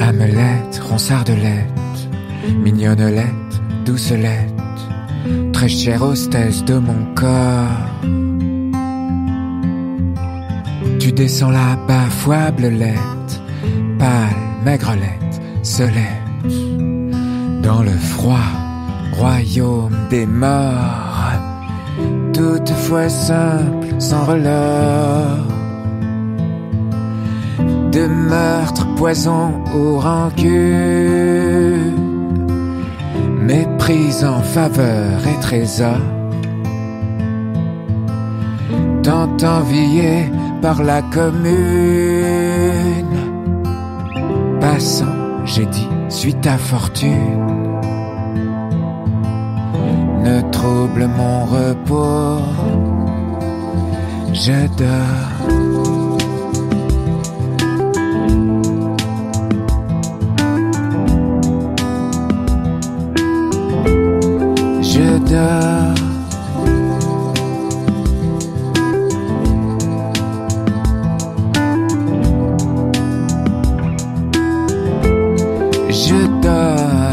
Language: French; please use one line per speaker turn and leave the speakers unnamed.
Amelette, ronçardelette, mignonnelette, doucelette, très chère hostesse de mon corps. Tu descends là-bas, foiblelette, pâle, maigrelette, solette, dans le froid, royaume des morts, toutefois simple, sans relors de meurtre, poison ou rancune. Méprise en faveur et trésor. Tant envié par la commune. Passant, j'ai dit, suis ta fortune. Ne trouble mon repos. Je dors regard. Je dors.